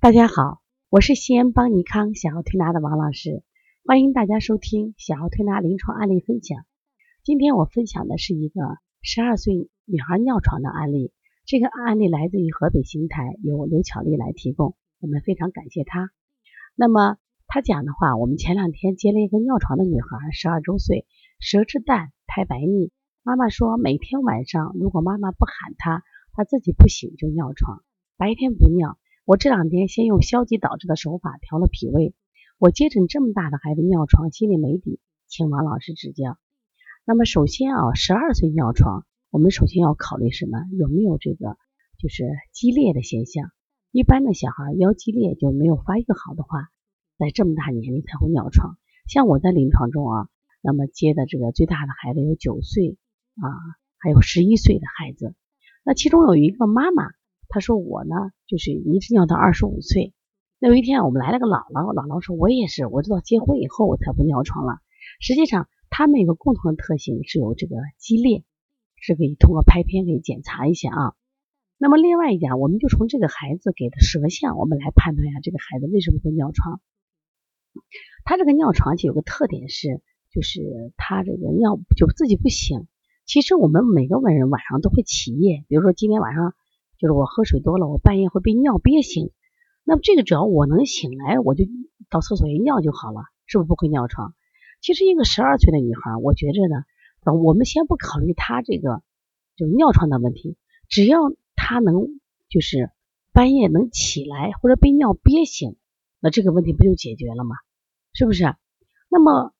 大家好，我是西安邦尼康小儿推拿的王老师，欢迎大家收听小儿推拿临床案例分享。今天我分享的是一个十二岁女孩尿床的案例，这个案例来自于河北邢台，由刘巧丽来提供，我们非常感谢她。那么她讲的话，我们前两天接了一个尿床的女孩，十二周岁，舌质淡，苔白腻。妈妈说，每天晚上如果妈妈不喊她，她自己不醒就尿床，白天不尿。我这两天先用消极导致的手法调了脾胃，我接诊这么大的孩子尿床，心里没底，请王老师指教。那么首先啊，十二岁尿床，我们首先要考虑什么？有没有这个就是激烈的现象？一般的小孩腰肌裂就没有发育好的话，在这么大年龄才会尿床。像我在临床中啊，那么接的这个最大的孩子有九岁啊，还有十一岁的孩子，那其中有一个妈妈。他说我呢，就是一直尿到二十五岁。那有一天我们来了个姥姥，姥姥说我也是，我知道结婚以后我才不尿床了。实际上，他们有个共同的特性是有这个激烈，是可以通过拍片可以检查一下啊。那么另外一点，我们就从这个孩子给的舌象，我们来判断一下这个孩子为什么会尿床。他这个尿床就有个特点是，就是他这个尿就自己不醒。其实我们每个文人晚上都会起夜，比如说今天晚上。就是我喝水多了，我半夜会被尿憋醒。那么这个只要我能醒来，我就到厕所一尿就好了，是不是不会尿床？其实一个十二岁的女孩，我觉着呢，我们先不考虑她这个就尿床的问题，只要她能就是半夜能起来或者被尿憋醒，那这个问题不就解决了吗？是不是？那么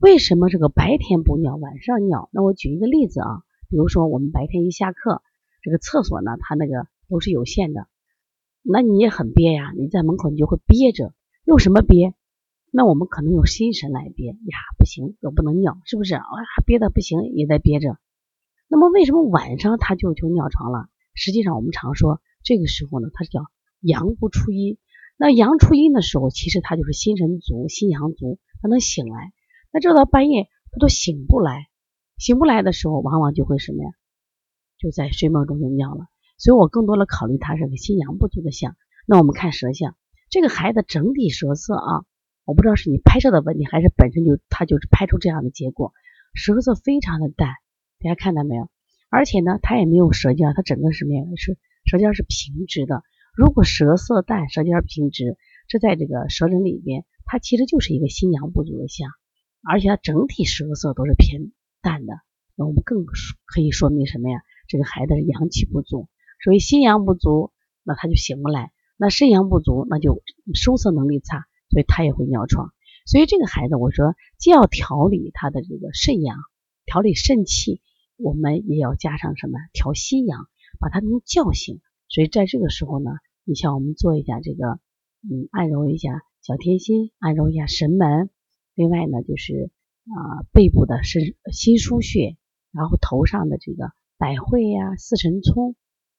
为什么这个白天不尿，晚上尿？那我举一个例子啊，比如说我们白天一下课。这个厕所呢，它那个都是有限的，那你也很憋呀，你在门口你就会憋着，用什么憋？那我们可能用心神来憋呀，不行，我不能尿，是不是？啊，憋的不行，也在憋着。那么为什么晚上他就就尿床了？实际上我们常说，这个时候呢，它叫阳不出阴。那阳出阴的时候，其实他就是心神足，心阳足，他能醒来。那这到半夜他都醒不来，醒不来的时候，往往就会什么呀？就在睡梦中就尿了，所以我更多的考虑他是个心阳不足的象。那我们看舌象，这个孩子整体舌色啊，我不知道是你拍摄的问题，还是本身就他就是拍出这样的结果，舌色非常的淡，大家看到没有？而且呢，他也没有舌尖，他整个什么？是舌尖是平直的。如果舌色淡，舌尖平直，这在这个舌诊里边，它其实就是一个心阳不足的象，而且它整体舌色都是偏淡的。那我们更可以说明什么呀？这个孩子阳气不足，所以心阳不足，那他就醒不来；那肾阳不足，那就收涩能力差，所以他也会尿床。所以这个孩子，我说既要调理他的这个肾阳，调理肾气，我们也要加上什么？调心阳，把他能叫醒。所以在这个时候呢，你像我们做一下这个，嗯，按揉一下小天心，按揉一下神门。另外呢，就是啊，背部的肾心腧穴，然后头上的这个。百会呀、四神聪、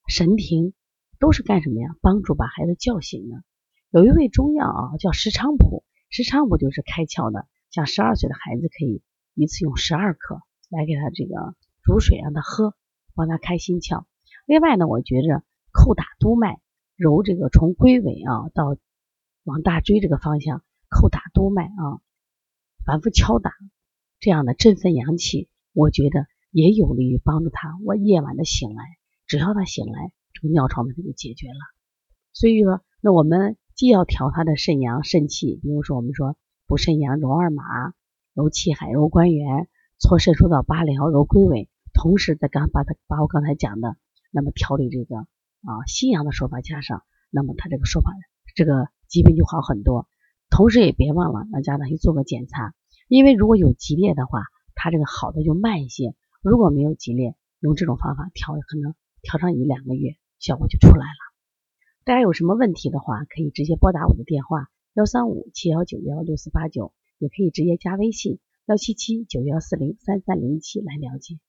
神庭都是干什么呀？帮助把孩子叫醒的。有一味中药啊，叫石菖蒲，石菖蒲就是开窍的。像十二岁的孩子可以一次用十二克来给他这个煮水让他喝，帮他开心窍。另外呢，我觉着叩打督脉，揉这个从龟尾啊到往大椎这个方向叩打督脉啊，反复敲打，这样的振奋阳气，我觉得。也有利于帮助他，我夜晚的醒来，只要他醒来，这个尿床问题就解决了。所以说，那我们既要调他的肾阳肾气，比如说我们说补肾阳揉二马、揉气海、揉关元、搓肾腧到八髎、揉龟尾，同时再刚把他把我刚才讲的，那么调理这个啊心阳的手法加上，那么他这个手法这个疾病就好很多。同时也别忘了让家长去做个检查，因为如果有激烈的话，他这个好的就慢一些。如果没有激烈，用这种方法调，可能调上一两个月，效果就出来了。大家有什么问题的话，可以直接拨打我的电话幺三五七幺九幺六四八九，也可以直接加微信幺七七九幺四零三三零七来了解。